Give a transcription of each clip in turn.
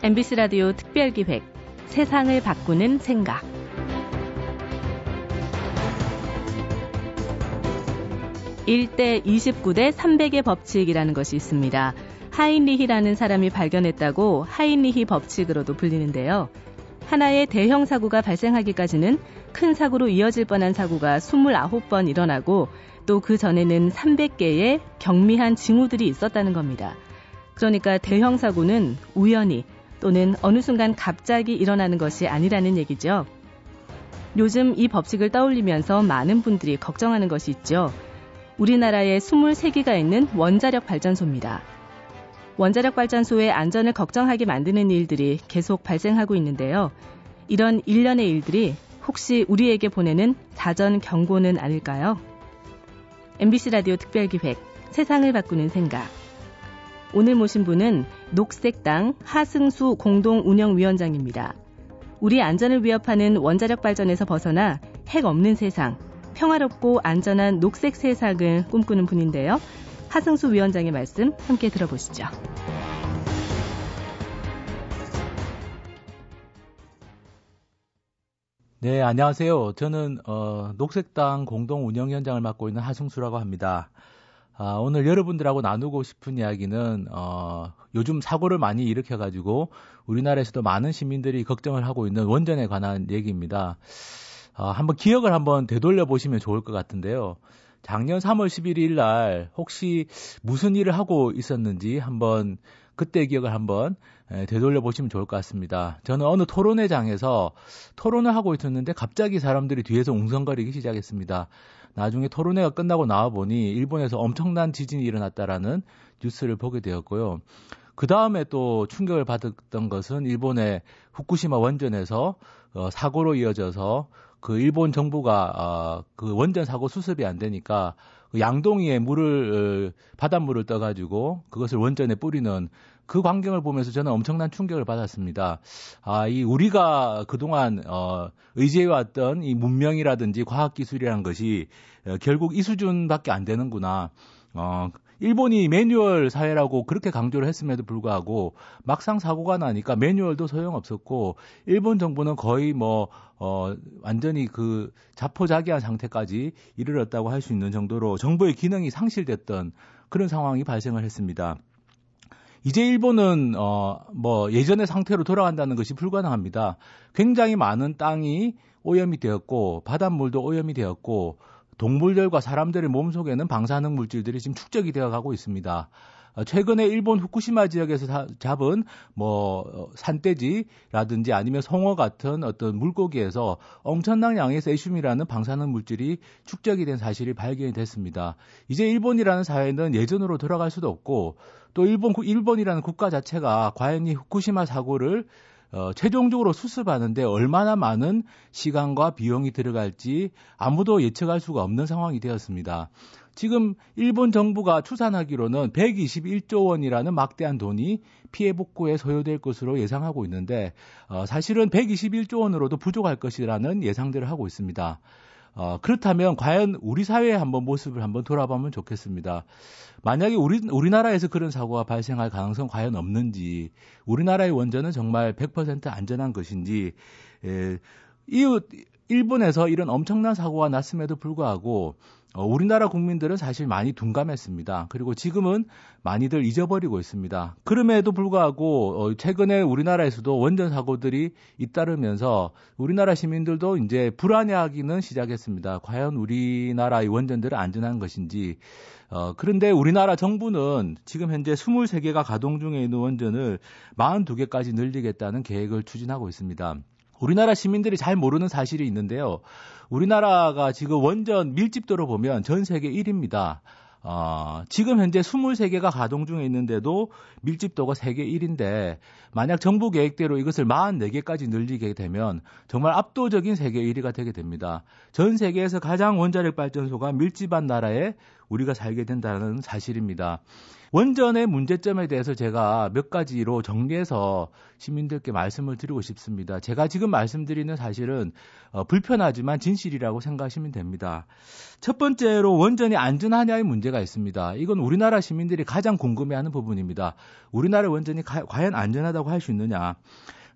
MBC 라디오 특별기획 세상을 바꾸는 생각 (1대 29대 300의 법칙이라는 것이 있습니다. 하인리히라는 사람이 발견했다고 하인리히 법칙으로도 불리는데요. 하나의 대형 사고가 발생하기까지는 큰 사고로 이어질 뻔한 사고가 29번 일어나고 또 그 전에는 300개의 경미한 징후들이 있었다는 겁니다. 그러니까 대형 사고는 우연히 또는 어느 순간 갑자기 일어나는 것이 아니라는 얘기죠. 요즘 이 법칙을 떠올리면서 많은 분들이 걱정하는 것이 있죠. 우리나라에 23기가 있는 원자력 발전소입니다. 원자력 발전소의 안전을 걱정하게 만드는 일들이 계속 발생하고 있는데요. 이런 일련의 일들이 혹시 우리에게 보내는 자전 경고는 아닐까요? MBC 라디오 특별기획 세상을 바꾸는 생각. 오늘 모신 분은 녹색당 하승수 공동운영위원장입니다. 우리 안전을 위협하는 원자력 발전에서 벗어나 핵 없는 세상, 평화롭고 안전한 녹색 세상을 꿈꾸는 분인데요. 하승수 위원장의 말씀 함께 들어보시죠. 네, 안녕하세요. 저는 어, 녹색당 공동 운영위원장을 맡고 있는 하승수라고 합니다. 아, 오늘 여러분들하고 나누고 싶은 이야기는 어, 요즘 사고를 많이 일으켜가지고 우리나라에서도 많은 시민들이 걱정을 하고 있는 원전에 관한 얘기입니다. 어, 한번 기억을 한번 되돌려 보시면 좋을 것 같은데요. 작년 3월 11일 날 혹시 무슨 일을 하고 있었는지 한번 그때 기억을 한번 되돌려 보시면 좋을 것 같습니다. 저는 어느 토론회장에서 토론을 하고 있었는데 갑자기 사람들이 뒤에서 웅성거리기 시작했습니다. 나중에 토론회가 끝나고 나와 보니 일본에서 엄청난 지진이 일어났다라는 뉴스를 보게 되었고요. 그 다음에 또 충격을 받았던 것은 일본의 후쿠시마 원전에서 어, 사고로 이어져서 그 일본 정부가 어, 그 원전 사고 수습이 안 되니까 그 양동이에 물을 어, 바닷물을 떠가지고 그것을 원전에 뿌리는 그 광경을 보면서 저는 엄청난 충격을 받았습니다. 아, 이 우리가 그동안 어, 의지해왔던 이 문명이라든지 과학기술이라는 것이 어, 결국 이 수준밖에 안 되는구나. 어, 일본이 매뉴얼 사회라고 그렇게 강조를 했음에도 불구하고 막상 사고가 나니까 매뉴얼도 소용없었고 일본 정부는 거의 뭐 어, 완전히 그 자포자기한 상태까지 이르렀다고 할 수 있는 정도로 정부의 기능이 상실됐던 그런 상황이 발생을 했습니다. 이제 일본은 어 뭐 예전의 상태로 돌아간다는 것이 불가능합니다. 굉장히 많은 땅이 오염이 되었고 바닷물도 오염이 되었고 동물들과 사람들의 몸속에는 방사능 물질들이 지금 축적이 되어 가고 있습니다. 어, 최근에 일본 후쿠시마 지역에서 잡은 뭐 어, 산돼지라든지 아니면 송어 같은 어떤 물고기에서 엄청난 양의 세슘이라는 방사능 물질이 축적이 된 사실이 발견이 됐습니다. 이제 일본이라는 사회는 예전으로 돌아갈 수도 없고 또 일본 일본이라는 국가 자체가 과연 이 후쿠시마 사고를 어, 최종적으로 수습하는데 얼마나 많은 시간과 비용이 들어갈지 아무도 예측할 수가 없는 상황이 되었습니다. 지금 일본 정부가 추산하기로는 121조 원이라는 막대한 돈이 피해 복구에 소요될 것으로 예상하고 있는데 어, 사실은 121조 원으로도 부족할 것이라는 예상들을 하고 있습니다. 어, 그렇다면 과연 우리 사회의 한번 모습을 한번 돌아보면 좋겠습니다. 만약에 우리, 우리나라에서 그런 사고가 발생할 가능성 과연 없는지, 우리나라의 원전은 정말 100% 안전한 것인지, 에, 이 일본에서 이런 엄청난 사고가 났음에도 불구하고 어, 우리나라 국민들은 사실 많이 둔감했습니다. 그리고 지금은 많이들 잊어버리고 있습니다. 그럼에도 불구하고 어, 최근에 우리나라에서도 원전 사고들이 잇따르면서 우리나라 시민들도 이제 불안해하기는 시작했습니다. 과연 우리나라의 원전들은 안전한 것인지. 어, 그런데 우리나라 정부는 지금 현재 23개가 가동 중에 있는 원전을 42개까지 늘리겠다는 계획을 추진하고 있습니다. 우리나라 시민들이 잘 모르는 사실이 있는데요. 우리나라가 지금 원전 밀집도로 보면 전 세계 1위입니다. 어, 지금 현재 23개가 가동 중에 있는데도 밀집도가 세계 1인데 만약 정부 계획대로 이것을 44개까지 늘리게 되면 정말 압도적인 세계 1위가 되게 됩니다. 전 세계에서 가장 원자력 발전소가 밀집한 나라에 우리가 살게 된다는 사실입니다. 원전의 문제점에 대해서 제가 몇 가지로 정리해서 시민들께 말씀을 드리고 싶습니다. 제가 지금 말씀드리는 사실은 어, 불편하지만 진실이라고 생각하시면 됩니다. 첫 번째로 원전이 안전하냐의 문제가 있습니다. 이건 우리나라 시민들이 가장 궁금해하는 부분입니다. 우리나라 원전이 가, 과연 안전하다고 할 수 있느냐?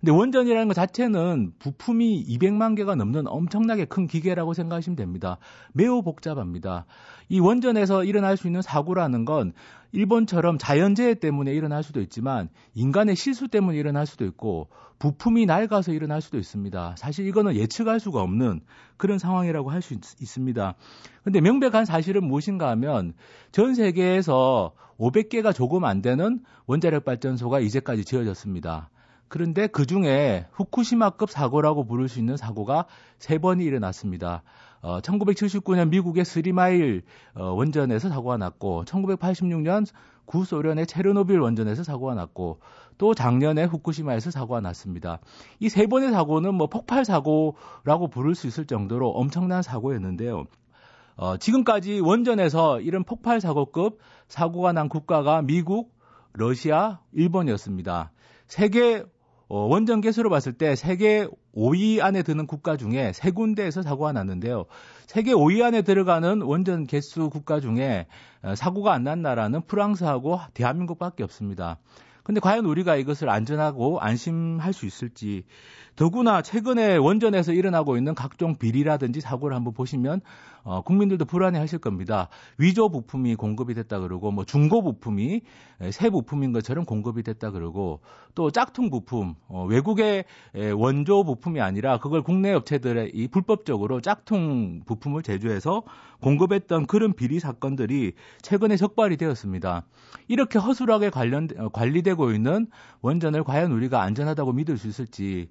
근데 원전이라는 것 자체는 부품이 200만 개가 넘는 엄청나게 큰 기계라고 생각하시면 됩니다. 매우 복잡합니다. 이 원전에서 일어날 수 있는 사고라는 건 일본처럼 자연재해 때문에 일어날 수도 있지만 인간의 실수 때문에 일어날 수도 있고 부품이 낡아서 일어날 수도 있습니다. 사실 이거는 예측할 수가 없는 그런 상황이라고 할 수 있습니다. 근데 명백한 사실은 무엇인가 하면 전 세계에서 500개가 조금 안 되는 원자력 발전소가 이제까지 지어졌습니다. 그런데 그 중에 후쿠시마급 사고라고 부를 수 있는 사고가 세 번이 일어났습니다. 어, 1979년 미국의 스리마일 어, 원전에서 사고가 났고, 1986년 구소련의 체르노빌 원전에서 사고가 났고, 또 작년에 후쿠시마에서 사고가 났습니다. 이 세 번의 사고는 뭐 폭발 사고라고 부를 수 있을 정도로 엄청난 사고였는데요. 어, 지금까지 원전에서 이런 폭발 사고급 사고가 난 국가가 미국, 러시아, 일본이었습니다. 세계 어, 원전 개수로 봤을 때 세계 5위 안에 드는 국가 중에 세 군데에서 사고가 났는데요. 세계 5위 안에 들어가는 원전 개수 국가 중에 어, 사고가 안 난 나라는 프랑스하고 대한민국밖에 없습니다. 근데 과연 우리가 이것을 안전하고 안심할 수 있을지 더구나 최근에 원전에서 일어나고 있는 각종 비리라든지 사고를 한번 보시면 어, 국민들도 불안해 하실 겁니다. 위조 부품이 공급이 됐다 그러고 뭐 중고 부품이 새 부품인 것처럼 공급이 됐다 그러고 또 짝퉁 부품 어, 외국의 원조 부품이 아니라 그걸 국내 업체들이 불법적으로 짝퉁 부품을 제조해서 공급했던 그런 비리 사건들이 최근에 적발이 되었습니다. 이렇게 허술하게 관련 어, 관리 되고 있는 원전을 과연 우리가 안전하다고 믿을 수 있을지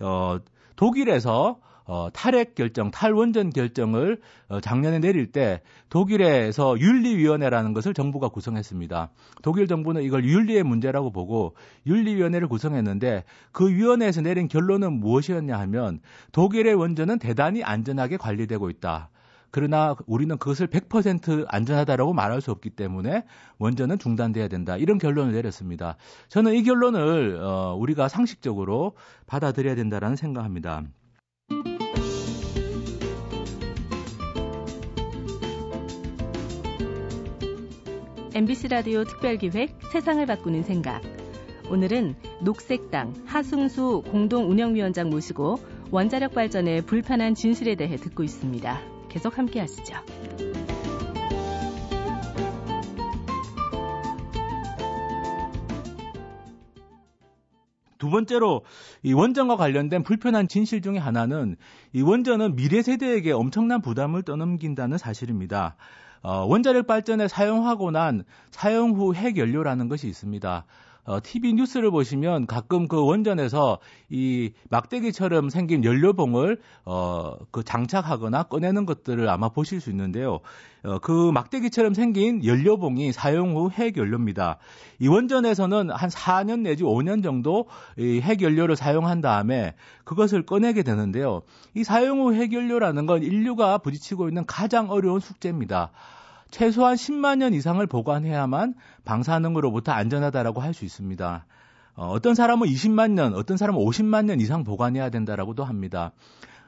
어, 독일에서 어, 탈핵 결정, 탈원전 결정을 어, 작년에 내릴 때 독일에서 윤리위원회라는 것을 정부가 구성했습니다. 독일 정부는 이걸 윤리의 문제라고 보고 윤리위원회를 구성했는데 그 위원회에서 내린 결론은 무엇이었냐 하면 독일의 원전은 대단히 안전하게 관리되고 있다. 그러나 우리는 그것을 100% 안전하다라고 말할 수 없기 때문에 원전은 중단돼야 된다. 이런 결론을 내렸습니다. 저는 이 결론을 어, 우리가 상식적으로 받아들여야 된다라는 생각합니다. MBC 라디오 특별기획 세상을 바꾸는 생각. 오늘은 녹색당 하승수 공동운영위원장 모시고 원자력 발전의 불편한 진실에 대해 듣고 있습니다. 계속 함께 하시죠. 두 번째로 이 원전과 관련된 불편한 진실 중의 하나는 이 원전은 미래 세대에게 엄청난 부담을 떠넘긴다는 사실입니다. 어, 원자력 발전에 사용하고 난 사용 후 핵연료라는 것이 있습니다. 어, TV 뉴스를 보시면 가끔 그 원전에서 이 막대기처럼 생긴 연료봉을 어, 그 장착하거나 꺼내는 것들을 아마 보실 수 있는데요. 어, 그 막대기처럼 생긴 연료봉이 사용 후 핵연료입니다. 이 원전에서는 한 4년 내지 5년 정도 이 핵연료를 사용한 다음에 그것을 꺼내게 되는데요. 이 사용 후 핵연료라는 건 인류가 부딪히고 있는 가장 어려운 숙제입니다. 최소한 10만 년 이상을 보관해야만 방사능으로부터 안전하다라고 할 수 있습니다. 어, 어떤 사람은 20만 년, 어떤 사람은 50만 년 이상 보관해야 된다라고도 합니다.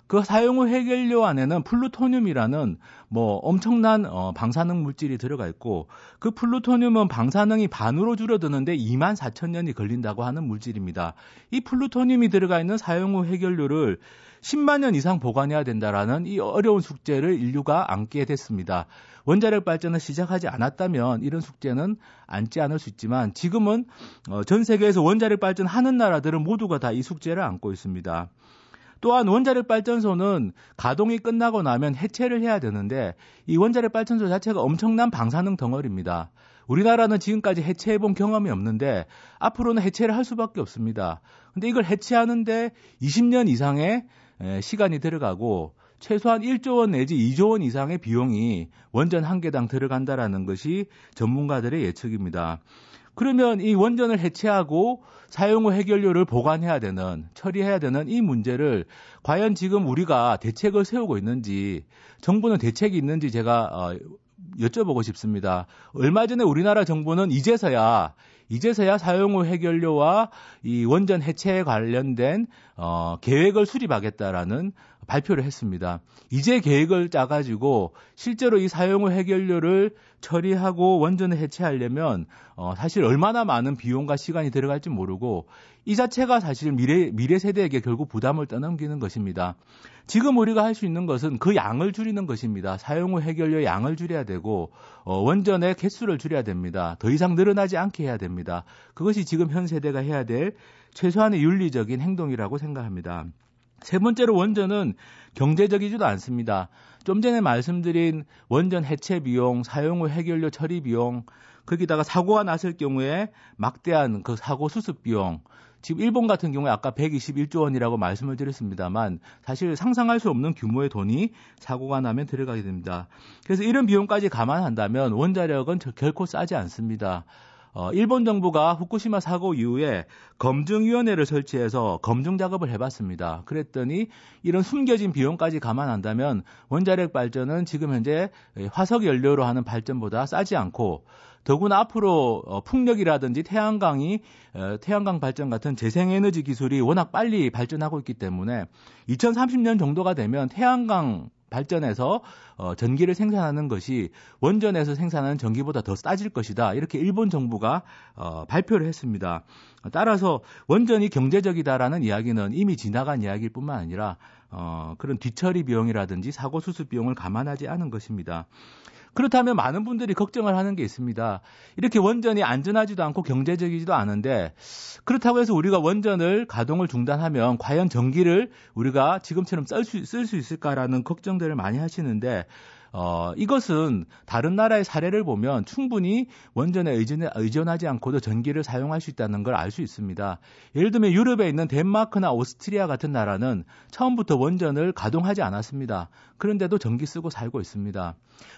그 사용 후 해결료 안에는 플루토늄이라는 뭐 엄청난 어, 방사능 물질이 들어가 있고 그 플루토늄은 방사능이 반으로 줄어드는데 2만 4천 년이 걸린다고 하는 물질입니다. 이 플루토늄이 들어가 있는 사용 후 해결료를 10만 년 이상 보관해야 된다라는 이 어려운 숙제를 인류가 안게 됐습니다. 원자력 발전을 시작하지 않았다면 이런 숙제는 안지 않을 수 있지만 지금은 어, 전 세계에서 원자력 발전하는 나라들은 모두가 다 이 숙제를 안고 있습니다. 또한 원자력 발전소는 가동이 끝나고 나면 해체를 해야 되는데 이 원자력 발전소 자체가 엄청난 방사능 덩어리입니다. 우리나라는 지금까지 해체해 본 경험이 없는데 앞으로는 해체를 할 수밖에 없습니다. 근데 이걸 해체하는데 20년 이상의 시간이 들어가고 최소한 1조 원 내지 2조 원 이상의 비용이 원전 한 개당 들어간다라는 것이 전문가들의 예측입니다. 그러면 이 원전을 해체하고 사용 후 해결료를 보관해야 되는, 처리해야 되는 이 문제를 과연 지금 우리가 대책을 세우고 있는지, 정부는 대책이 있는지 제가 어, 여쭤보고 싶습니다. 얼마 전에 우리나라 정부는 이제서야 이제서야 사용 후 해결료와 이 원전 해체에 관련된 어, 계획을 수립하겠다라는 발표를 했습니다. 이제 계획을 짜가지고 실제로 이 사용 후 해결료를 처리하고 원전을 해체하려면 어, 사실 얼마나 많은 비용과 시간이 들어갈지 모르고 이 자체가 사실 미래 미래 세대에게 결국 부담을 떠넘기는 것입니다. 지금 우리가 할 수 있는 것은 그 양을 줄이는 것입니다. 사용 후 해결료 양을 줄여야 되고 어, 원전의 개수를 줄여야 됩니다. 더 이상 늘어나지 않게 해야 됩니다. 그것이 지금 현 세대가 해야 될 최소한의 윤리적인 행동이라고 생각합니다. 세 번째로 원전은 경제적이지도 않습니다. 좀 전에 말씀드린 원전 해체 비용, 사용 후 해결료 처리 비용, 거기다가 사고가 났을 경우에 막대한 그 사고 수습 비용, 지금 일본 같은 경우에 아까 121조 원이라고 말씀을 드렸습니다만 사실 상상할 수 없는 규모의 돈이 사고가 나면 들어가게 됩니다. 그래서 이런 비용까지 감안한다면 원자력은 결코 싸지 않습니다. 어, 일본 정부가 후쿠시마 사고 이후에 검증위원회를 설치해서 검증 작업을 해봤습니다. 그랬더니 이런 숨겨진 비용까지 감안한다면 원자력 발전은 지금 현재 화석 연료로 하는 발전보다 싸지 않고 더구나 앞으로 어, 풍력이라든지 태양광이 어, 태양광 발전 같은 재생에너지 기술이 워낙 빨리 발전하고 있기 때문에 2030년 정도가 되면 태양광 발전해서 어, 전기를 생산하는 것이 원전에서 생산하는 전기보다 더 싸질 것이다. 이렇게 일본 정부가 어, 발표를 했습니다. 따라서 원전이 경제적이다라는 이야기는 이미 지나간 이야기일 뿐만 아니라 어, 그런 뒤처리 비용이라든지 사고 수습 비용을 감안하지 않은 것입니다. 그렇다면 많은 분들이 걱정을 하는 게 있습니다. 이렇게 원전이 안전하지도 않고 경제적이지도 않은데 그렇다고 해서 우리가 원전을 가동을 중단하면 과연 전기를 우리가 지금처럼 쓸 수 쓸 수 있을까라는 걱정들을 많이 하시는데 어, 이것은 다른 나라의 사례를 보면 충분히 원전에 의존, 의존하지 않고도 전기를 사용할 수 있다는 걸 알 수 있습니다. 예를 들면 유럽에 있는 덴마크나 오스트리아 같은 나라는 처음부터 원전을 가동하지 않았습니다. 그런데도 전기 쓰고 살고 있습니다.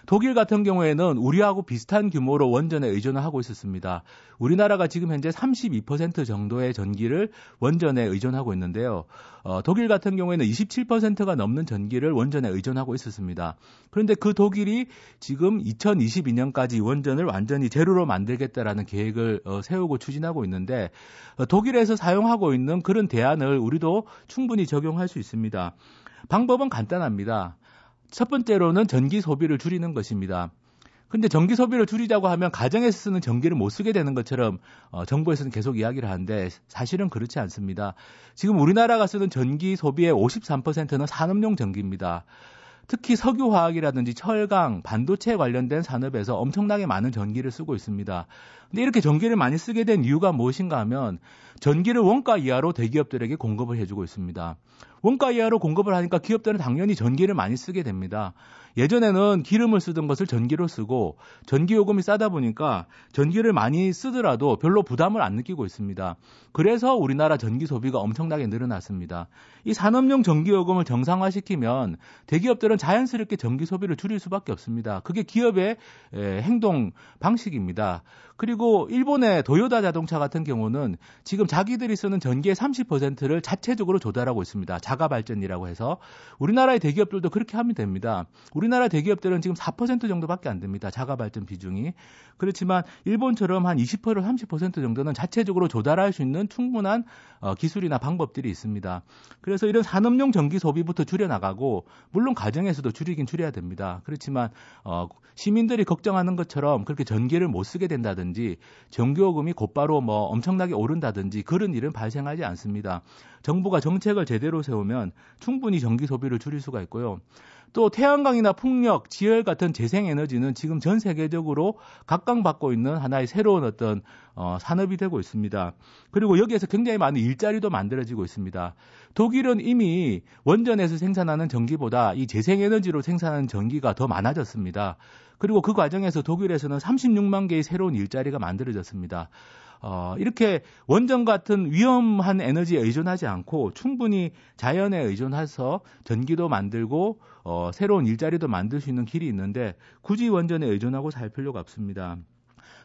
독일 같은 경우에는 우리하고 비슷한 규모로 원전에 의존을 하고 있었습니다. 우리나라가 지금 현재 32% 정도의 전기를 원전에 의존하고 있는데요. 어, 독일 같은 경우에는 27%가 넘는 전기를 원전에 의존하고 있었습니다. 그런데 그 독일이 지금 2022년까지 원전을 완전히 제로로 만들겠다라는 계획을 어, 세우고 추진하고 있는데 어, 독일에서 사용하고 있는 그런 대안을 우리도 충분히 적용할 수 있습니다. 방법은 간단합니다. 첫 번째로는 전기 소비를 줄이는 것입니다. 근데 전기 소비를 줄이자고 하면 가정에서 쓰는 전기를 못 쓰게 되는 것처럼 어, 정부에서는 계속 이야기를 하는데 사실은 그렇지 않습니다. 지금 우리나라가 쓰는 전기 소비의 53%는 산업용 전기입니다. 특히 석유화학이라든지 철강, 반도체 관련된 산업에서 엄청나게 많은 전기를 쓰고 있습니다. 근데 이렇게 전기를 많이 쓰게 된 이유가 무엇인가 하면 전기를 원가 이하로 대기업들에게 공급을 해주고 있습니다. 원가 이하로 공급을 하니까 기업들은 당연히 전기를 많이 쓰게 됩니다. 예전에는 기름을 쓰던 것을 전기로 쓰고 전기 요금이 싸다 보니까 전기를 많이 쓰더라도 별로 부담을 안 느끼고 있습니다. 그래서 우리나라 전기 소비가 엄청나게 늘어났습니다. 이 산업용 전기 요금을 정상화시키면 대기업들은 자연스럽게 전기 소비를 줄일 수밖에 없습니다. 그게 기업의 행동 방식입니다. 그리고 일본의 도요다 자동차 같은 경우는 지금 자기들이 쓰는 전기의 30%를 자체적으로 조달하고 있습니다. 자가 발전이라고 해서 우리나라의 대기업들도 그렇게 하면 됩니다. 우리나라 대기업들은 지금 4% 정도밖에 안 됩니다. 자가 발전 비중이. 그렇지만 일본처럼 한 20% 30% 정도는 자체적으로 조달할 수 있는 충분한 어, 기술이나 방법들이 있습니다. 그래서 이런 산업용 전기 소비부터 줄여 나가고 물론 가정에서도 줄이긴 줄여야 됩니다. 그렇지만 어, 시민들이 걱정하는 것처럼 그렇게 전기를 못 쓰게 된다든지 전기요금이 곧바로 뭐 엄청나게 오른다든지 그런 일은 발생하지 않습니다. 정부가 정책을 제대로 세우면 충분히 전기 소비를 줄일 수가 있고요. 또 태양광이나 풍력, 지열 같은 재생에너지는 지금 전 세계적으로 각광받고 있는 하나의 새로운 어떤 어, 산업이 되고 있습니다. 그리고 여기에서 굉장히 많은 일자리도 만들어지고 있습니다. 독일은 이미 원전에서 생산하는 전기보다 이 재생에너지로 생산하는 전기가 더 많아졌습니다. 그리고 그 과정에서 독일에서는 36만 개의 새로운 일자리가 만들어졌습니다. 어, 이렇게 원전 같은 위험한 에너지에 의존하지 않고 충분히 자연에 의존해서 전기도 만들고 어, 새로운 일자리도 만들 수 있는 길이 있는데 굳이 원전에 의존하고 살 필요가 없습니다.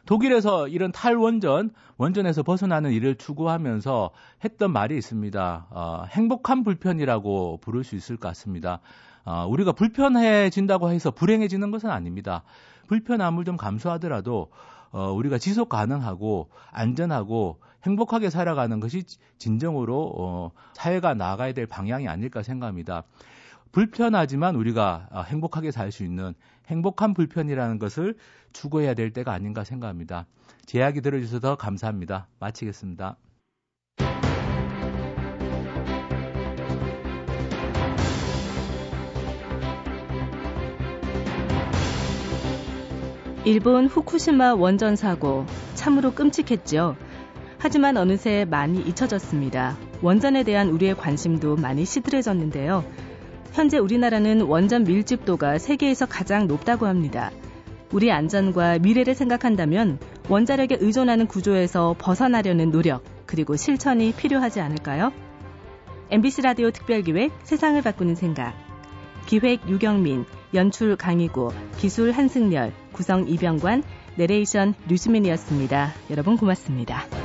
독일에서 이런 탈원전, 원전에서 벗어나는 일을 추구하면서 했던 말이 있습니다. 어, 행복한 불편이라고 부를 수 있을 것 같습니다. 어, 우리가 불편해진다고 해서 불행해지는 것은 아닙니다. 불편함을 좀 감수하더라도 어, 우리가 지속 가능하고 안전하고 행복하게 살아가는 것이 진정으로 어, 사회가 나아가야 될 방향이 아닐까 생각합니다. 불편하지만 우리가 어, 행복하게 살 수 있는 행복한 불편이라는 것을 추구해야 될 때가 아닌가 생각합니다. 제 이야기 들어주셔서 감사합니다. 마치겠습니다. 일본 후쿠시마 원전 사고 참으로 끔찍했죠. 하지만 어느새 많이 잊혀졌습니다. 원전에 대한 우리의 관심도 많이 시들해졌는데요. 현재 우리나라는 원전 밀집도가 세계에서 가장 높다고 합니다. 우리 안전과 미래를 생각한다면 원자력에 의존하는 구조에서 벗어나려는 노력, 그리고 실천이 필요하지 않을까요? MBC 라디오 특별기획 세상을 바꾸는 생각. 기획 유경민, 연출 강희구, 기술 한승열, 구성 이병관, 내레이션 류수민이었습니다. 여러분 고맙습니다.